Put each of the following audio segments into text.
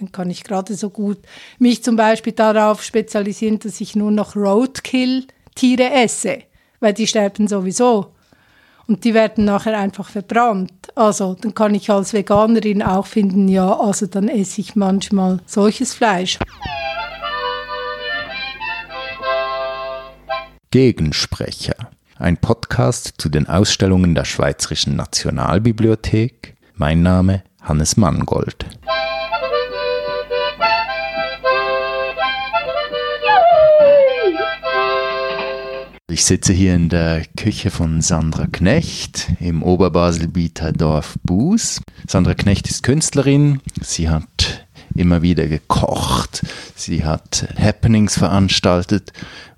Dann kann ich gerade so gut mich zum Beispiel darauf spezialisieren, dass ich nur noch Roadkill-Tiere esse, weil die sterben sowieso. Und die werden nachher einfach verbrannt. Also dann kann ich als Veganerin auch finden, ja, also dann esse ich manchmal solches Fleisch. Gegensprecher. Ein Podcast zu den Ausstellungen der Schweizerischen Nationalbibliothek. Mein Name Hannes Mangold. Ich sitze hier in der Küche von Sandra Knecht im Oberbaselbieter Dorf Buß. Sandra Knecht ist Künstlerin. Sie hat immer wieder gekocht. Sie hat Happenings veranstaltet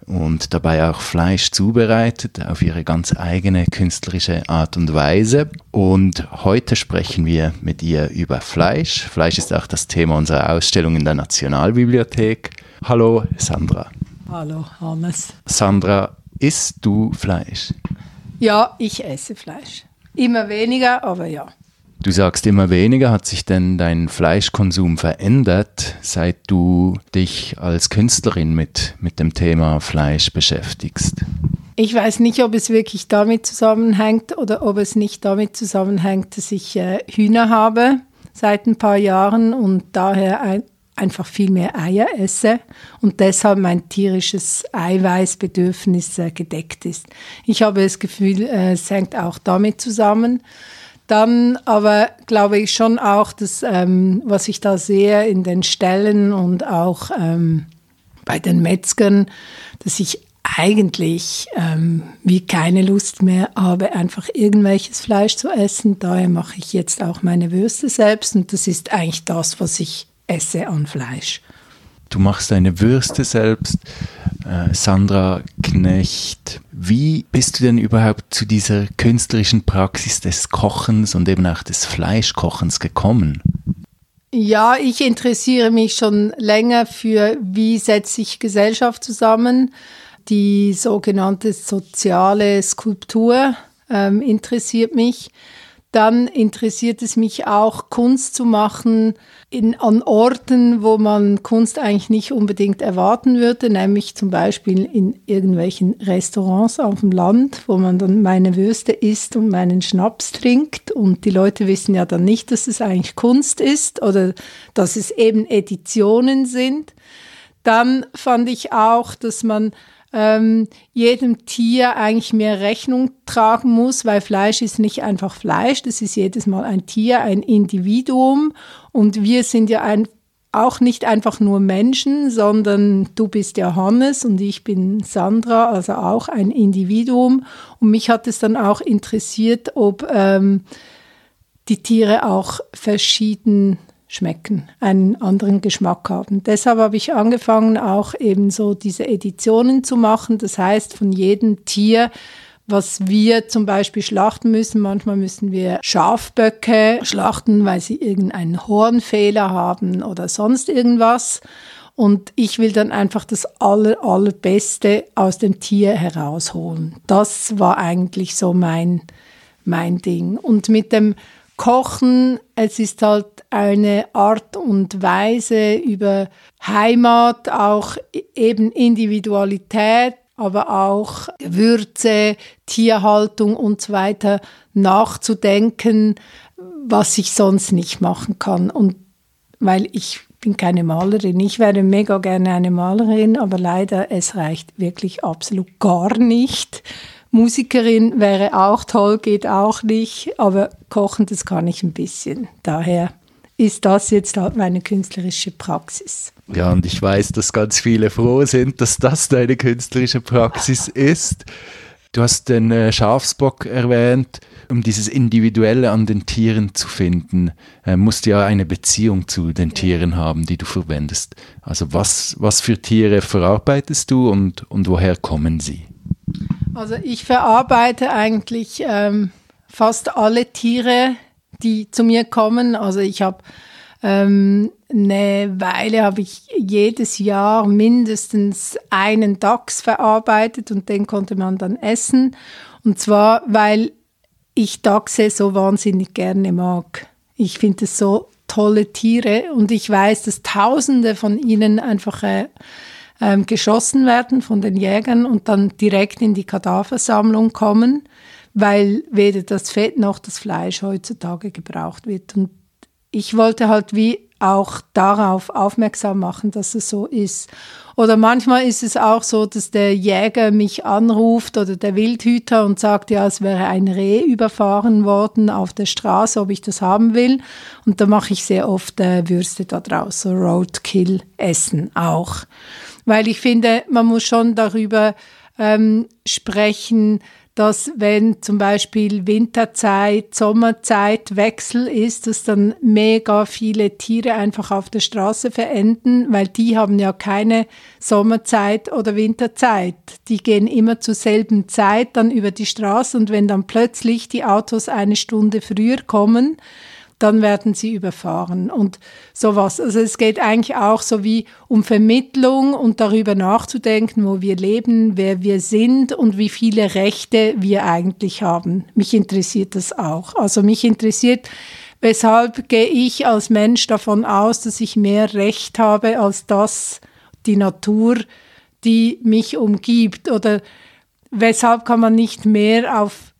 und dabei auch Fleisch zubereitet auf ihre ganz eigene künstlerische Art und Weise. Und heute sprechen wir mit ihr über Fleisch. Fleisch ist auch das Thema unserer Ausstellung in der Nationalbibliothek. Hallo Sandra. Hallo Hannes. Sandra, isst du Fleisch? Ja, ich esse Fleisch. Immer weniger, aber ja. Du sagst immer weniger. Hat sich denn dein Fleischkonsum verändert, seit du dich als Künstlerin mit, mit dem Thema Fleisch beschäftigst? Ich weiß nicht, ob es wirklich damit zusammenhängt oder ob es nicht damit zusammenhängt, dass ich äh, Hühner habe seit ein paar Jahren und daher ein, einfach viel mehr Eier esse und deshalb mein tierisches Eiweißbedürfnis äh, gedeckt ist. Ich habe das Gefühl, äh, es hängt auch damit zusammen. Dann aber glaube ich schon auch, dass ähm, was ich da sehe in den Ställen und auch ähm, bei den Metzgern, dass ich eigentlich ähm, wie keine Lust mehr habe, einfach irgendwelches Fleisch zu essen. Daher mache ich jetzt auch meine Würste selbst und das ist eigentlich das, was ich esse an Fleisch. Du machst deine Würste selbst. Äh, Sandra Knecht, wie bist du denn überhaupt zu dieser künstlerischen Praxis des Kochens und eben auch des Fleischkochens gekommen? Ja, ich interessiere mich schon länger für, wie setzt sich Gesellschaft zusammen. Die sogenannte soziale Skulptur ähm, interessiert mich. Dann interessiert es mich auch, Kunst zu machen in, an Orten, wo man Kunst eigentlich nicht unbedingt erwarten würde, nämlich zum Beispiel in irgendwelchen Restaurants auf dem Land, wo man dann meine Würste isst und meinen Schnaps trinkt. Und die Leute wissen ja dann nicht, dass es eigentlich Kunst ist oder dass es eben Editionen sind. Dann fand ich auch, dass man ähm, jedem Tier eigentlich mehr Rechnung tragen muss, weil Fleisch ist nicht einfach Fleisch, das ist jedes Mal ein Tier, ein Individuum und wir sind ja ein, auch nicht einfach nur Menschen, sondern du bist ja Hannes und ich bin Sandra, also auch ein Individuum. Und mich hat es dann auch interessiert, ob ähm, die Tiere auch verschieden schmecken, einen anderen Geschmack haben. Deshalb habe ich angefangen, auch eben so diese Editionen zu machen. Das heißt, von jedem Tier, was wir zum Beispiel schlachten müssen, manchmal müssen wir Schafböcke schlachten, weil sie irgendeinen Hornfehler haben oder sonst irgendwas. Und ich will dann einfach das aller, allerbeste aus dem Tier herausholen. Das war eigentlich so mein, mein Ding. Und mit dem Kochen, es ist halt eine Art und Weise über Heimat, auch eben Individualität, aber auch Würze, Tierhaltung und so weiter nachzudenken, was ich sonst nicht machen kann. Und weil ich bin keine Malerin, ich wäre mega gerne eine Malerin, aber leider es reicht wirklich absolut gar nicht Musikerin wäre auch toll, geht auch nicht, aber kochen, das kann ich ein bisschen. Daher ist das jetzt halt meine künstlerische Praxis. Ja, und ich weiß, dass ganz viele froh sind, dass das deine künstlerische Praxis ist. Du hast den äh, Schafsbock erwähnt. Um dieses Individuelle an den Tieren zu finden, äh, musst du ja eine Beziehung zu den Tieren haben, die du verwendest. Also was, was für Tiere verarbeitest du und, und woher kommen sie? Also ich verarbeite eigentlich ähm, fast alle Tiere, die zu mir kommen. Also ich habe ähm, eine Weile habe ich jedes Jahr mindestens einen Dachs verarbeitet und den konnte man dann essen. Und zwar, weil ich Dachse so wahnsinnig gerne mag. Ich finde es so tolle Tiere und ich weiß, dass Tausende von ihnen einfach äh, ähm, geschossen werden von den Jägern und dann direkt in die Kadaversammlung kommen, weil weder das Fett noch das Fleisch heutzutage gebraucht wird. Und ich wollte halt wie auch darauf aufmerksam machen, dass es so ist. Oder manchmal ist es auch so, dass der Jäger mich anruft oder der Wildhüter und sagt, ja, es wäre ein Reh überfahren worden auf der Straße, ob ich das haben will. Und da mache ich sehr oft äh, Würste da draus, so Roadkill essen auch. Weil ich finde, man muss schon darüber ähm, sprechen, dass wenn zum Beispiel Winterzeit, Sommerzeit Wechsel ist, dass dann mega viele Tiere einfach auf der Straße verenden, weil die haben ja keine Sommerzeit oder Winterzeit. Die gehen immer zur selben Zeit dann über die Straße und wenn dann plötzlich die Autos eine Stunde früher kommen, dann werden sie überfahren und sowas. Also es geht eigentlich auch so wie um Vermittlung und darüber nachzudenken, wo wir leben, wer wir sind und wie viele Rechte wir eigentlich haben. Mich interessiert das auch. Also mich interessiert, weshalb gehe ich als Mensch davon aus, dass ich mehr Recht habe als das, die Natur, die mich umgibt oder weshalb kann man nicht mehr auf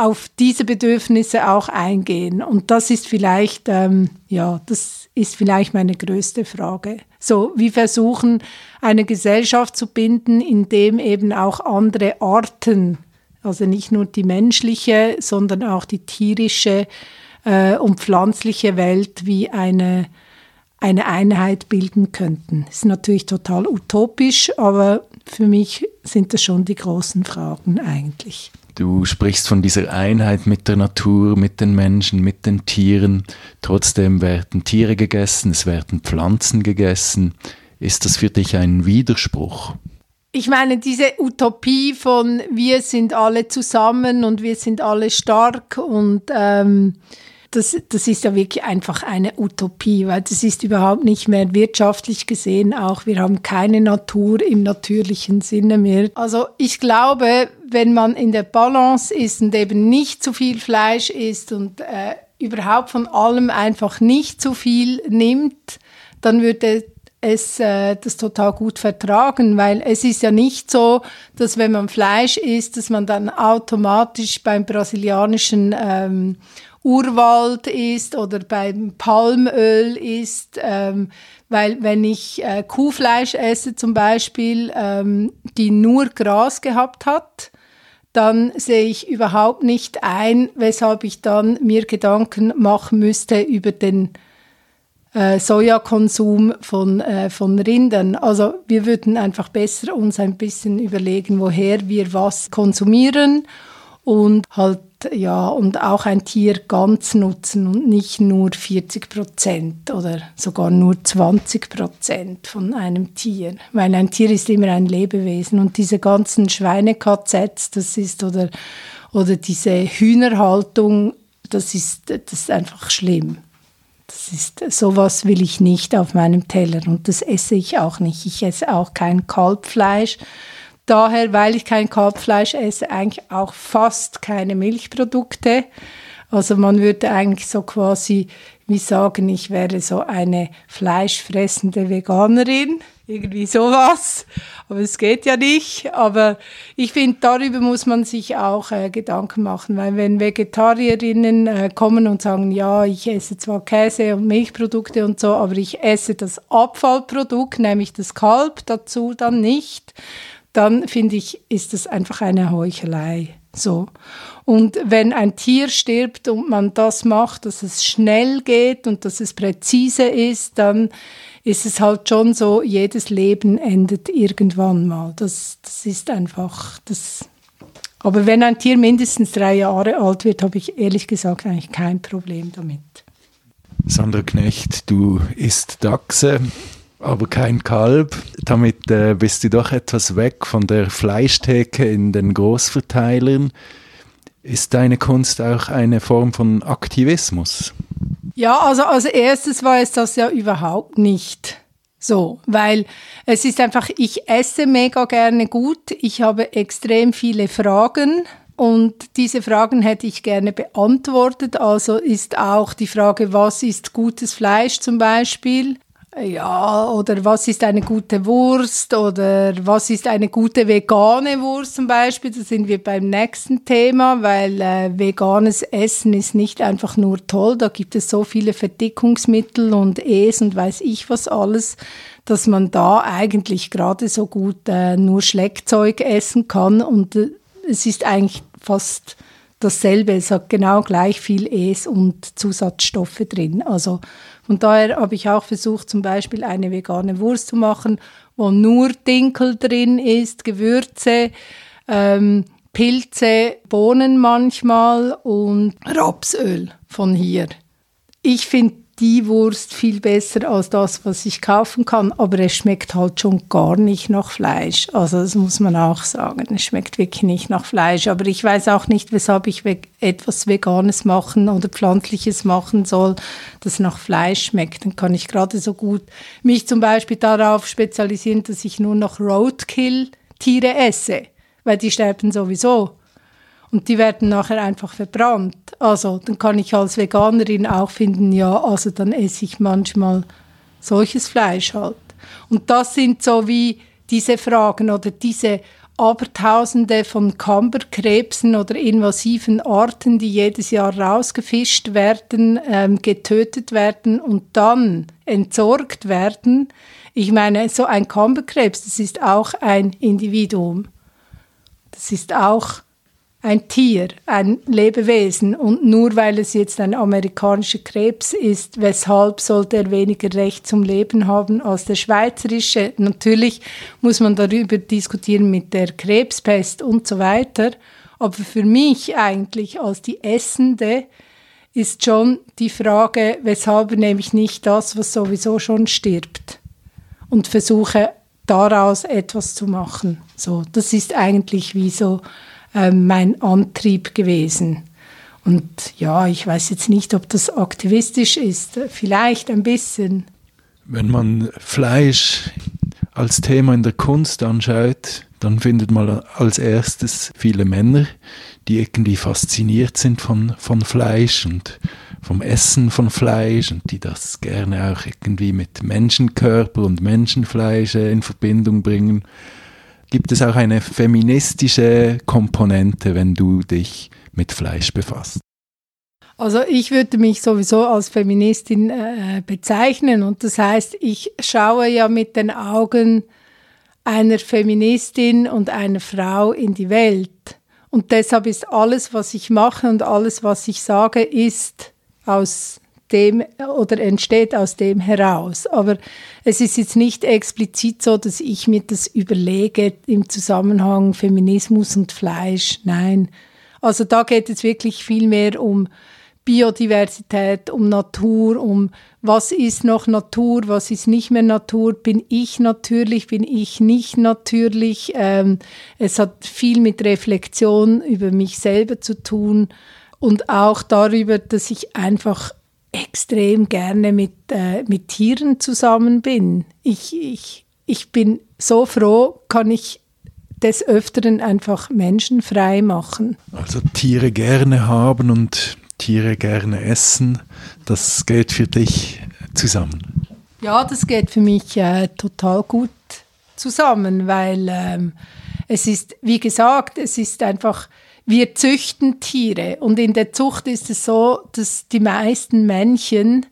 auf diese Bedürfnisse auch eingehen. Und das ist vielleicht, ähm, ja, das ist vielleicht meine größte Frage. So, wie versuchen, eine Gesellschaft zu binden, in dem eben auch andere Arten, also nicht nur die menschliche, sondern auch die tierische äh, und pflanzliche Welt wie eine, eine Einheit bilden könnten. Ist natürlich total utopisch, aber für mich sind das schon die großen Fragen eigentlich. Du sprichst von dieser Einheit mit der Natur, mit den Menschen, mit den Tieren. Trotzdem werden Tiere gegessen, es werden Pflanzen gegessen. Ist das für dich ein Widerspruch? Ich meine, diese Utopie von wir sind alle zusammen und wir sind alle stark und ähm, das, das ist ja wirklich einfach eine Utopie, weil das ist überhaupt nicht mehr wirtschaftlich gesehen auch. Wir haben keine Natur im natürlichen Sinne mehr. Also ich glaube, wenn man in der Balance ist und eben nicht zu viel Fleisch isst und äh, überhaupt von allem einfach nicht zu viel nimmt, dann würde es äh, das total gut vertragen, weil es ist ja nicht so, dass wenn man Fleisch isst, dass man dann automatisch beim brasilianischen ähm, Urwald ist oder beim Palmöl ist, ähm, weil wenn ich äh, Kuhfleisch esse zum Beispiel, ähm, die nur Gras gehabt hat, dann sehe ich überhaupt nicht ein, weshalb ich dann mir Gedanken machen müsste über den äh, Sojakonsum von, äh, von Rindern. Also wir würden einfach besser uns ein bisschen überlegen, woher wir was konsumieren und halt ja, und auch ein Tier ganz nutzen und nicht nur 40 Prozent oder sogar nur 20 Prozent von einem Tier. Weil ein Tier ist immer ein Lebewesen und diese ganzen Schweine-KZs, das ist, oder, oder diese Hühnerhaltung, das ist, das ist einfach schlimm. Das ist, sowas will ich nicht auf meinem Teller und das esse ich auch nicht. Ich esse auch kein Kalbfleisch daher, weil ich kein Kalbfleisch esse, eigentlich auch fast keine Milchprodukte. Also man würde eigentlich so quasi wie sagen, ich wäre so eine fleischfressende Veganerin, irgendwie sowas. Aber es geht ja nicht. Aber ich finde, darüber muss man sich auch äh, Gedanken machen, weil wenn Vegetarierinnen äh, kommen und sagen, ja, ich esse zwar Käse und Milchprodukte und so, aber ich esse das Abfallprodukt, nämlich das Kalb dazu dann nicht, dann finde ich, ist es einfach eine Heuchelei. So. Und wenn ein Tier stirbt und man das macht, dass es schnell geht und dass es präzise ist, dann ist es halt schon so, jedes Leben endet irgendwann mal. Das, das ist einfach das. Aber wenn ein Tier mindestens drei Jahre alt wird, habe ich ehrlich gesagt eigentlich kein Problem damit. Sandra Knecht, du isst Dachse aber kein Kalb. Damit äh, bist du doch etwas weg von der Fleischtheke in den Großverteilern. Ist deine Kunst auch eine Form von Aktivismus? Ja, also als erstes war es das ja überhaupt nicht so, weil es ist einfach, ich esse mega gerne gut, ich habe extrem viele Fragen und diese Fragen hätte ich gerne beantwortet. Also ist auch die Frage, was ist gutes Fleisch zum Beispiel? Ja, oder was ist eine gute Wurst oder was ist eine gute vegane Wurst zum Beispiel? Da sind wir beim nächsten Thema, weil äh, veganes Essen ist nicht einfach nur toll. Da gibt es so viele Verdickungsmittel und Es und weiß ich was alles, dass man da eigentlich gerade so gut äh, nur Schleckzeug essen kann und äh, es ist eigentlich fast dasselbe. Es hat genau gleich viel Es und Zusatzstoffe drin. Also von daher habe ich auch versucht, zum Beispiel eine vegane Wurst zu machen, wo nur Dinkel drin ist, Gewürze, ähm, Pilze, Bohnen manchmal und Rapsöl von hier. Ich finde die Wurst viel besser als das, was ich kaufen kann, aber es schmeckt halt schon gar nicht nach Fleisch. Also das muss man auch sagen. Es schmeckt wirklich nicht nach Fleisch. Aber ich weiß auch nicht, weshalb ich etwas Veganes machen oder Pflanzliches machen soll, das nach Fleisch schmeckt. Dann kann ich gerade so gut mich zum Beispiel darauf spezialisieren, dass ich nur noch Roadkill-Tiere esse, weil die sterben sowieso und die werden nachher einfach verbrannt. Also dann kann ich als Veganerin auch finden, ja, also dann esse ich manchmal solches Fleisch halt. Und das sind so wie diese Fragen oder diese Abertausende von Kamberkrebsen oder invasiven Arten, die jedes Jahr rausgefischt werden, ähm, getötet werden und dann entsorgt werden. Ich meine, so ein Kamberkrebs, das ist auch ein Individuum. Das ist auch ein Tier, ein Lebewesen und nur weil es jetzt ein amerikanischer Krebs ist, weshalb sollte er weniger Recht zum Leben haben als der schweizerische? Natürlich muss man darüber diskutieren mit der Krebspest und so weiter, aber für mich eigentlich als die Essende ist schon die Frage, weshalb nehme ich nicht das, was sowieso schon stirbt und versuche daraus etwas zu machen. So, das ist eigentlich wie so äh, mein Antrieb gewesen. Und ja, ich weiß jetzt nicht, ob das aktivistisch ist, vielleicht ein bisschen. Wenn man Fleisch als Thema in der Kunst anschaut, dann findet man als erstes viele Männer, die irgendwie fasziniert sind von, von Fleisch und vom Essen von Fleisch und die das gerne auch irgendwie mit Menschenkörper und Menschenfleisch in Verbindung bringen gibt es auch eine feministische Komponente, wenn du dich mit Fleisch befasst? Also ich würde mich sowieso als Feministin äh, bezeichnen und das heißt, ich schaue ja mit den Augen einer Feministin und einer Frau in die Welt. Und deshalb ist alles, was ich mache und alles, was ich sage, ist aus dem oder entsteht aus dem heraus. Aber es ist jetzt nicht explizit so, dass ich mir das überlege im Zusammenhang Feminismus und Fleisch. Nein. Also da geht es wirklich viel mehr um Biodiversität, um Natur, um was ist noch Natur, was ist nicht mehr Natur, bin ich natürlich, bin ich nicht natürlich. Ähm, es hat viel mit Reflexion über mich selber zu tun und auch darüber, dass ich einfach extrem gerne mit, äh, mit Tieren zusammen bin. Ich, ich, ich bin so froh, kann ich des Öfteren einfach Menschen frei machen. Also Tiere gerne haben und Tiere gerne essen, das geht für dich zusammen. Ja, das geht für mich äh, total gut zusammen, weil ähm, es ist, wie gesagt, es ist einfach wir züchten Tiere und in der Zucht ist es so, dass die meisten Männchen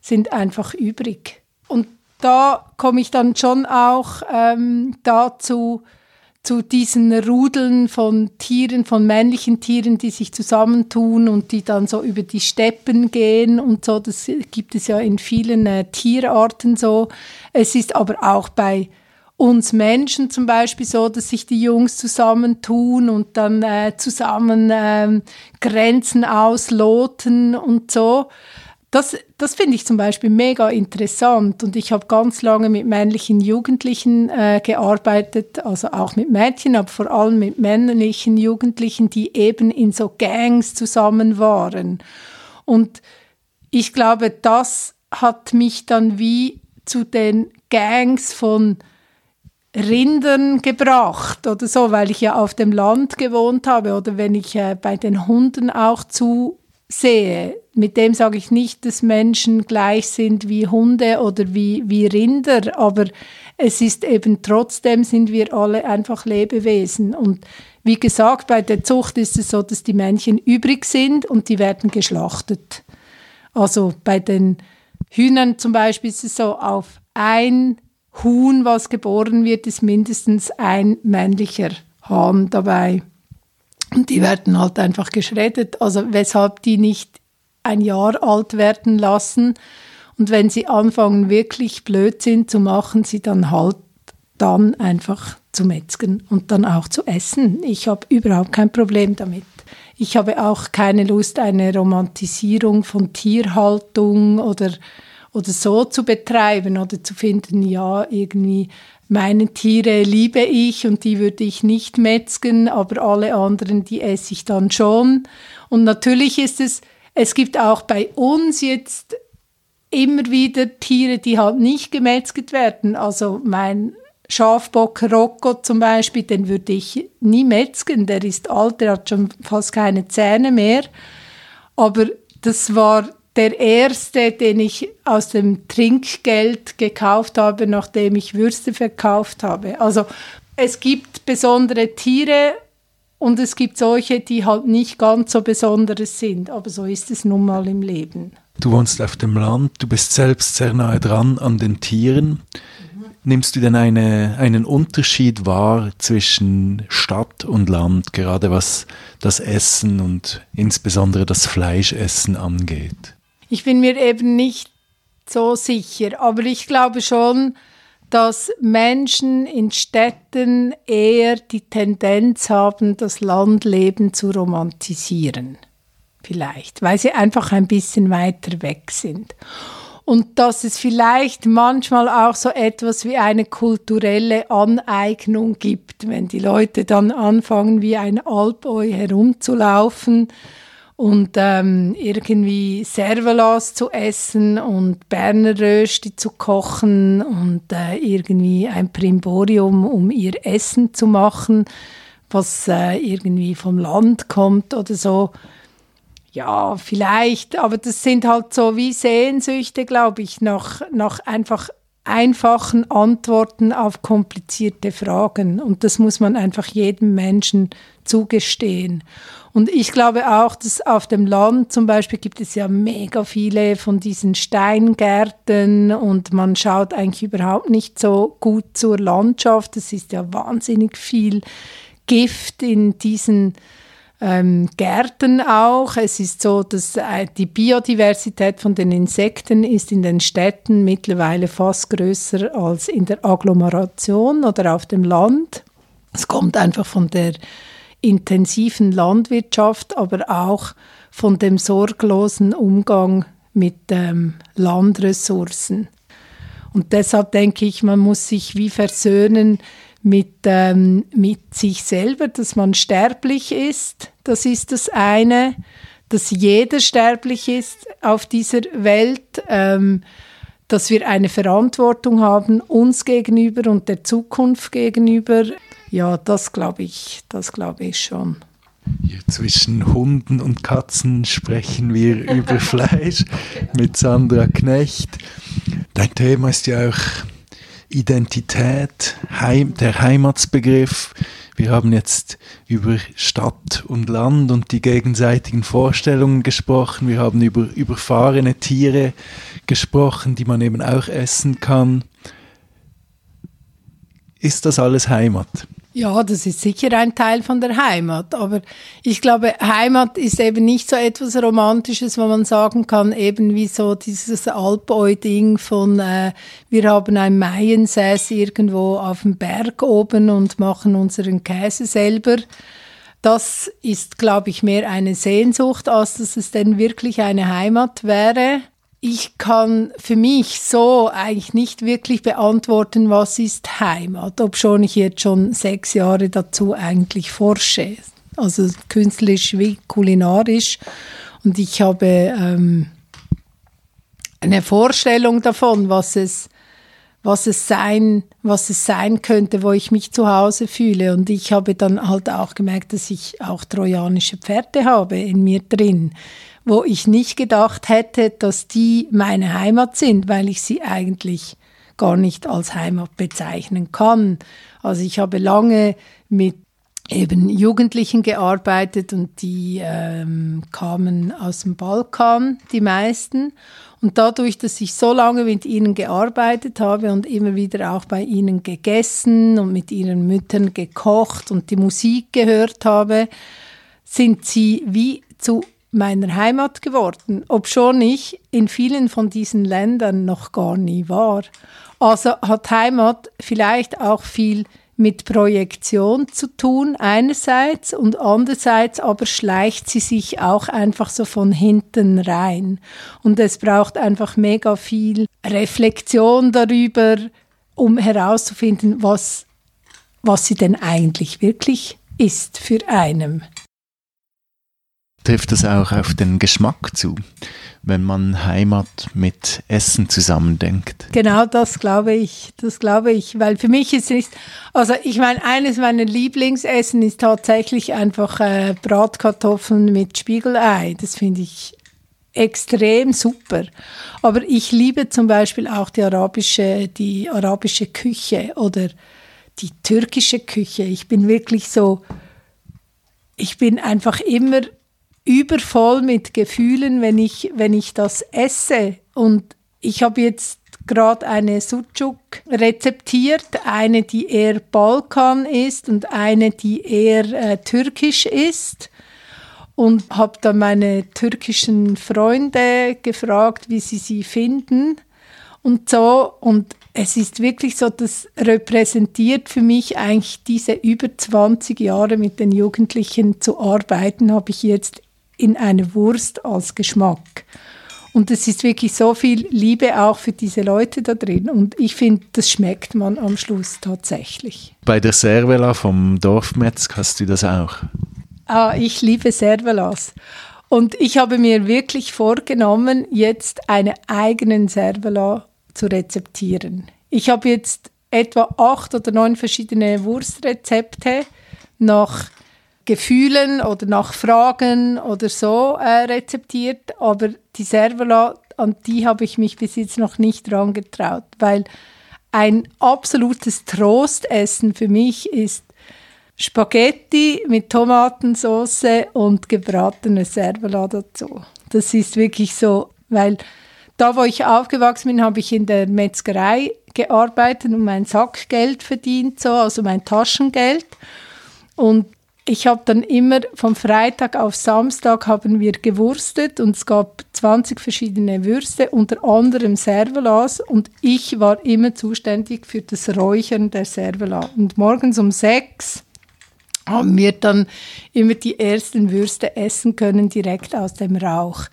sind einfach übrig. Und da komme ich dann schon auch ähm, dazu, zu diesen Rudeln von Tieren, von männlichen Tieren, die sich zusammentun und die dann so über die Steppen gehen und so. Das gibt es ja in vielen äh, Tierarten so. Es ist aber auch bei uns Menschen zum Beispiel so, dass sich die Jungs zusammentun und dann äh, zusammen äh, Grenzen ausloten und so. Das, das finde ich zum Beispiel mega interessant und ich habe ganz lange mit männlichen Jugendlichen äh, gearbeitet, also auch mit Mädchen, aber vor allem mit männlichen Jugendlichen, die eben in so Gangs zusammen waren. Und ich glaube, das hat mich dann wie zu den Gangs von Rindern gebracht oder so, weil ich ja auf dem Land gewohnt habe oder wenn ich äh, bei den Hunden auch zusehe. Mit dem sage ich nicht, dass Menschen gleich sind wie Hunde oder wie, wie Rinder, aber es ist eben trotzdem sind wir alle einfach Lebewesen und wie gesagt, bei der Zucht ist es so, dass die Männchen übrig sind und die werden geschlachtet. Also bei den Hühnern zum Beispiel ist es so, auf ein Huhn, was geboren wird, ist mindestens ein männlicher Hahn dabei. Und die werden halt einfach geschreddert, also weshalb die nicht ein Jahr alt werden lassen. Und wenn sie anfangen, wirklich Blödsinn zu machen, sie dann halt dann einfach zu metzgen und dann auch zu essen. Ich habe überhaupt kein Problem damit. Ich habe auch keine Lust, eine Romantisierung von Tierhaltung oder oder so zu betreiben oder zu finden, ja, irgendwie meine Tiere liebe ich und die würde ich nicht metzgen, aber alle anderen, die esse ich dann schon. Und natürlich ist es, es gibt auch bei uns jetzt immer wieder Tiere, die halt nicht gemetzget werden. Also mein Schafbock Rocco zum Beispiel, den würde ich nie metzgen. Der ist alt, der hat schon fast keine Zähne mehr. Aber das war der erste, den ich aus dem Trinkgeld gekauft habe, nachdem ich Würste verkauft habe. Also es gibt besondere Tiere und es gibt solche, die halt nicht ganz so besonderes sind. Aber so ist es nun mal im Leben. Du wohnst auf dem Land, du bist selbst sehr nahe dran an den Tieren. Nimmst du denn eine, einen Unterschied wahr zwischen Stadt und Land, gerade was das Essen und insbesondere das Fleischessen angeht? Ich bin mir eben nicht so sicher, aber ich glaube schon, dass Menschen in Städten eher die Tendenz haben, das Landleben zu romantisieren. Vielleicht, weil sie einfach ein bisschen weiter weg sind. Und dass es vielleicht manchmal auch so etwas wie eine kulturelle Aneignung gibt, wenn die Leute dann anfangen, wie ein Alpoi herumzulaufen und ähm, irgendwie Servelas zu essen und Berner Rösti zu kochen und äh, irgendwie ein Primborium, um ihr Essen zu machen, was äh, irgendwie vom Land kommt oder so. Ja, vielleicht, aber das sind halt so wie Sehnsüchte, glaube ich, nach, nach einfach einfachen Antworten auf komplizierte Fragen. Und das muss man einfach jedem Menschen zugestehen. Und ich glaube auch, dass auf dem Land zum Beispiel gibt es ja mega viele von diesen Steingärten und man schaut eigentlich überhaupt nicht so gut zur Landschaft. Es ist ja wahnsinnig viel Gift in diesen ähm, Gärten auch. Es ist so, dass äh, die Biodiversität von den Insekten ist in den Städten mittlerweile fast größer als in der Agglomeration oder auf dem Land. Es kommt einfach von der intensiven Landwirtschaft, aber auch von dem sorglosen Umgang mit ähm, Landressourcen. Und deshalb denke ich, man muss sich wie versöhnen mit, ähm, mit sich selber, dass man sterblich ist. Das ist das eine, dass jeder sterblich ist auf dieser Welt, ähm, dass wir eine Verantwortung haben uns gegenüber und der Zukunft gegenüber. Ja, das glaube ich, das glaube ich schon. Hier zwischen Hunden und Katzen sprechen wir über Fleisch mit Sandra Knecht. Dein Thema ist ja auch Identität, Heim, der Heimatsbegriff. Wir haben jetzt über Stadt und Land und die gegenseitigen Vorstellungen gesprochen. Wir haben über überfahrene Tiere gesprochen, die man eben auch essen kann. Ist das alles Heimat? Ja, das ist sicher ein Teil von der Heimat. Aber ich glaube, Heimat ist eben nicht so etwas Romantisches, wo man sagen kann, eben wie so dieses Alpoi-Ding von, äh, wir haben ein Maiensäß irgendwo auf dem Berg oben und machen unseren Käse selber. Das ist, glaube ich, mehr eine Sehnsucht, als dass es denn wirklich eine Heimat wäre ich kann für mich so eigentlich nicht wirklich beantworten, was ist Heimat, obschon ich jetzt schon sechs Jahre dazu eigentlich forsche, also künstlerisch wie kulinarisch. Und ich habe ähm, eine Vorstellung davon, was es, was es sein, was es sein könnte, wo ich mich zu Hause fühle. Und ich habe dann halt auch gemerkt, dass ich auch trojanische Pferde habe in mir drin, wo ich nicht gedacht hätte, dass die meine Heimat sind, weil ich sie eigentlich gar nicht als Heimat bezeichnen kann. Also ich habe lange mit eben Jugendlichen gearbeitet und die ähm, kamen aus dem Balkan, die meisten. Und dadurch, dass ich so lange mit ihnen gearbeitet habe und immer wieder auch bei ihnen gegessen und mit ihren Müttern gekocht und die Musik gehört habe, sind sie wie zu meiner Heimat geworden, obschon ich in vielen von diesen Ländern noch gar nie war. Also hat Heimat vielleicht auch viel mit Projektion zu tun einerseits und andererseits aber schleicht sie sich auch einfach so von hinten rein. Und es braucht einfach mega viel Reflexion darüber, um herauszufinden, was, was sie denn eigentlich wirklich ist für einen. Trifft das auch auf den Geschmack zu? wenn man Heimat mit Essen zusammendenkt. Genau, das glaube ich. Das glaube ich, weil für mich ist es, also ich meine, eines meiner Lieblingsessen ist tatsächlich einfach äh, Bratkartoffeln mit Spiegelei. Das finde ich extrem super. Aber ich liebe zum Beispiel auch die arabische, die arabische Küche oder die türkische Küche. Ich bin wirklich so, ich bin einfach immer übervoll mit Gefühlen, wenn ich, wenn ich das esse. Und ich habe jetzt gerade eine Sucuk rezeptiert, eine, die eher Balkan ist und eine, die eher äh, türkisch ist. Und habe dann meine türkischen Freunde gefragt, wie sie sie finden und so. Und es ist wirklich so, das repräsentiert für mich eigentlich diese über 20 Jahre mit den Jugendlichen zu arbeiten, habe ich jetzt in eine Wurst als Geschmack. Und es ist wirklich so viel Liebe auch für diese Leute da drin. Und ich finde, das schmeckt man am Schluss tatsächlich. Bei der Servela vom Dorfmetzg hast du das auch? Ah, ich liebe Servelas. Und ich habe mir wirklich vorgenommen, jetzt einen eigenen Servela zu rezeptieren. Ich habe jetzt etwa acht oder neun verschiedene Wurstrezepte nach Gefühlen oder nach Fragen oder so äh, rezeptiert, aber die Servola, an die habe ich mich bis jetzt noch nicht dran getraut, weil ein absolutes Trostessen für mich ist Spaghetti mit Tomatensauce und gebratene Servola dazu. Das ist wirklich so, weil da, wo ich aufgewachsen bin, habe ich in der Metzgerei gearbeitet und mein Sackgeld verdient, so, also mein Taschengeld. Und ich habe dann immer vom Freitag auf Samstag haben wir gewurstet und es gab 20 verschiedene Würste, unter anderem Servelas und ich war immer zuständig für das Räuchern der Servela. Und morgens um sechs haben wir dann immer die ersten Würste essen können direkt aus dem Rauch.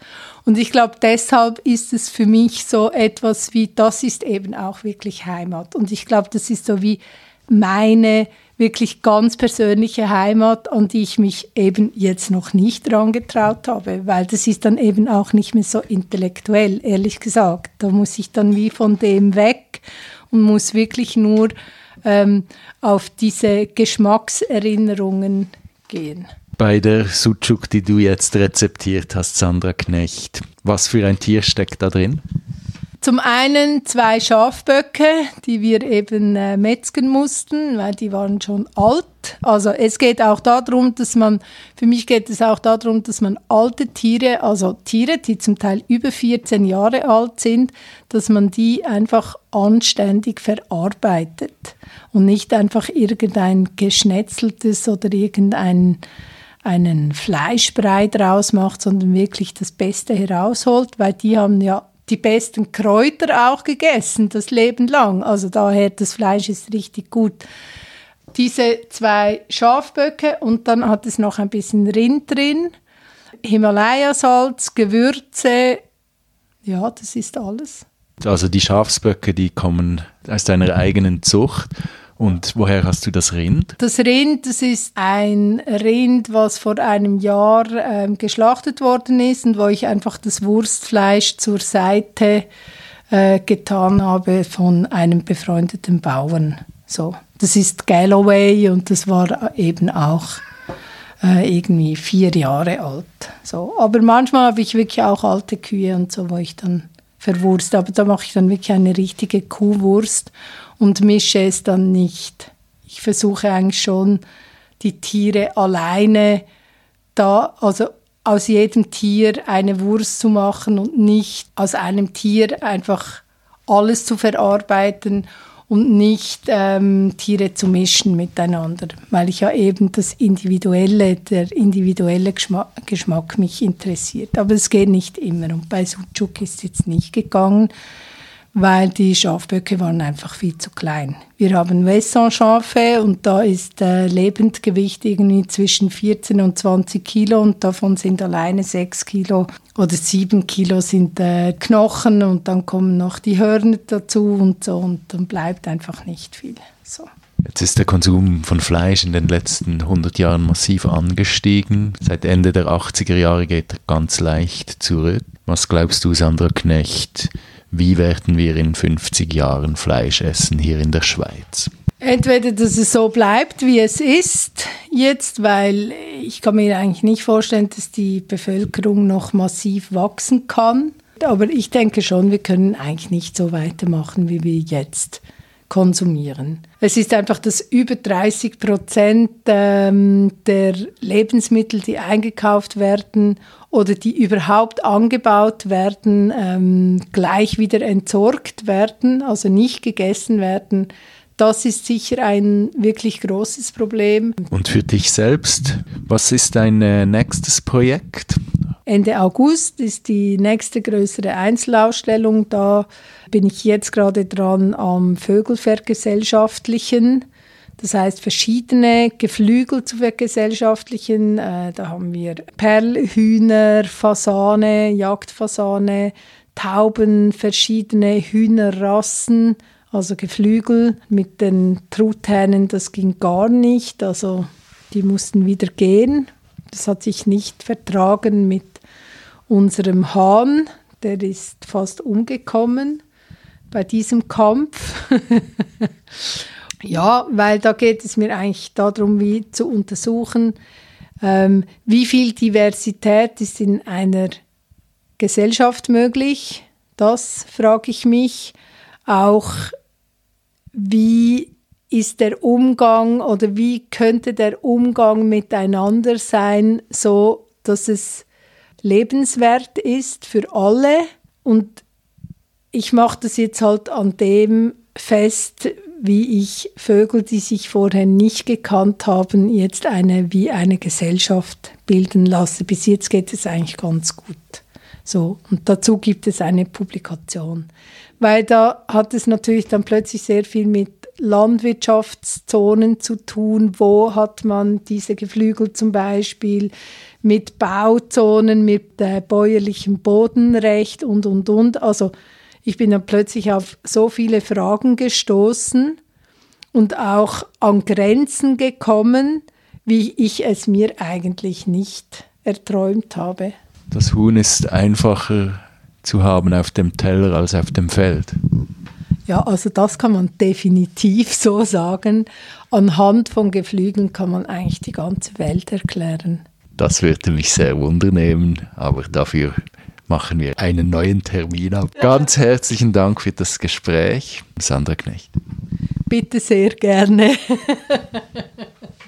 Und ich glaube, deshalb ist es für mich so etwas wie, das ist eben auch wirklich Heimat. Und ich glaube, das ist so wie meine wirklich ganz persönliche Heimat, an die ich mich eben jetzt noch nicht dran getraut habe, weil das ist dann eben auch nicht mehr so intellektuell, ehrlich gesagt. Da muss ich dann wie von dem weg und muss wirklich nur ähm, auf diese Geschmackserinnerungen gehen. Bei der Sucuk, die du jetzt rezeptiert hast, Sandra Knecht, was für ein Tier steckt da drin? Zum einen zwei Schafböcke, die wir eben äh, metzgen mussten, weil die waren schon alt. Also es geht auch darum, dass man, für mich geht es auch darum, dass man alte Tiere, also Tiere, die zum Teil über 14 Jahre alt sind, dass man die einfach anständig verarbeitet und nicht einfach irgendein geschnetzeltes oder irgendein einen Fleischbrei draus macht, sondern wirklich das Beste herausholt, weil die haben ja die besten Kräuter auch gegessen, das Leben lang. Also daher, das Fleisch ist richtig gut. Diese zwei Schafböcke und dann hat es noch ein bisschen Rind drin, Himalayasalz, Gewürze, ja, das ist alles. Also die Schafsböcke, die kommen aus deiner eigenen Zucht und woher hast du das Rind? Das Rind, das ist ein Rind, was vor einem Jahr ähm, geschlachtet worden ist und wo ich einfach das Wurstfleisch zur Seite äh, getan habe von einem befreundeten Bauern. So, das ist Galloway und das war eben auch äh, irgendwie vier Jahre alt. So, aber manchmal habe ich wirklich auch alte Kühe und so, wo ich dann verwurst. Aber da mache ich dann wirklich eine richtige Kuhwurst und mische es dann nicht. Ich versuche eigentlich schon die Tiere alleine da, also aus jedem Tier eine Wurst zu machen und nicht aus einem Tier einfach alles zu verarbeiten und nicht ähm, Tiere zu mischen miteinander, weil ich ja eben das Individuelle, der individuelle Geschmack, Geschmack mich interessiert. Aber es geht nicht immer und bei Sucuk ist es jetzt nicht gegangen weil die Schafböcke waren einfach viel zu klein. Wir haben Wesson-Schafe und da ist äh, Lebendgewicht irgendwie zwischen 14 und 20 Kilo und davon sind alleine 6 Kilo oder 7 Kilo sind äh, Knochen und dann kommen noch die Hörner dazu und so und dann bleibt einfach nicht viel. So. Jetzt ist der Konsum von Fleisch in den letzten 100 Jahren massiv angestiegen. Seit Ende der 80er Jahre geht er ganz leicht zurück. Was glaubst du, Sandra Knecht? Wie werden wir in 50 Jahren Fleisch essen hier in der Schweiz? Entweder, dass es so bleibt, wie es ist jetzt, weil ich kann mir eigentlich nicht vorstellen, dass die Bevölkerung noch massiv wachsen kann. Aber ich denke schon, wir können eigentlich nicht so weitermachen, wie wir jetzt konsumieren. Es ist einfach, dass über 30 Prozent ähm, der Lebensmittel, die eingekauft werden oder die überhaupt angebaut werden, ähm, gleich wieder entsorgt werden, also nicht gegessen werden. Das ist sicher ein wirklich großes Problem. Und für dich selbst, was ist dein äh, nächstes Projekt? Ende August ist die nächste größere Einzelausstellung. Da bin ich jetzt gerade dran am Vögelvergesellschaftlichen. Das heißt, verschiedene Geflügel zu vergesellschaftlichen. Äh, da haben wir Perlhühner, Fasane, Jagdfasane, Tauben, verschiedene Hühnerrassen, also Geflügel. Mit den Truthähnen, das ging gar nicht. Also die mussten wieder gehen. Das hat sich nicht vertragen mit unserem Hahn. Der ist fast umgekommen bei diesem Kampf. Ja, weil da geht es mir eigentlich darum, wie zu untersuchen, ähm, wie viel Diversität ist in einer Gesellschaft möglich. Das frage ich mich. Auch wie ist der Umgang oder wie könnte der Umgang miteinander sein, so dass es lebenswert ist für alle. Und ich mache das jetzt halt an dem fest, wie ich Vögel, die sich vorher nicht gekannt haben, jetzt eine wie eine Gesellschaft bilden lasse. Bis jetzt geht es eigentlich ganz gut. So, und dazu gibt es eine Publikation. Weil da hat es natürlich dann plötzlich sehr viel mit Landwirtschaftszonen zu tun. Wo hat man diese Geflügel zum Beispiel? Mit Bauzonen, mit äh, bäuerlichem Bodenrecht und, und, und. Also ich bin dann plötzlich auf so viele Fragen gestoßen und auch an Grenzen gekommen, wie ich es mir eigentlich nicht erträumt habe. Das Huhn ist einfacher zu haben auf dem Teller als auf dem Feld. Ja, also das kann man definitiv so sagen. Anhand von Geflügeln kann man eigentlich die ganze Welt erklären. Das würde mich sehr wundernehmen, aber dafür machen wir einen neuen Termin ab. Ganz herzlichen Dank für das Gespräch, Sandra Knecht. Bitte sehr gerne.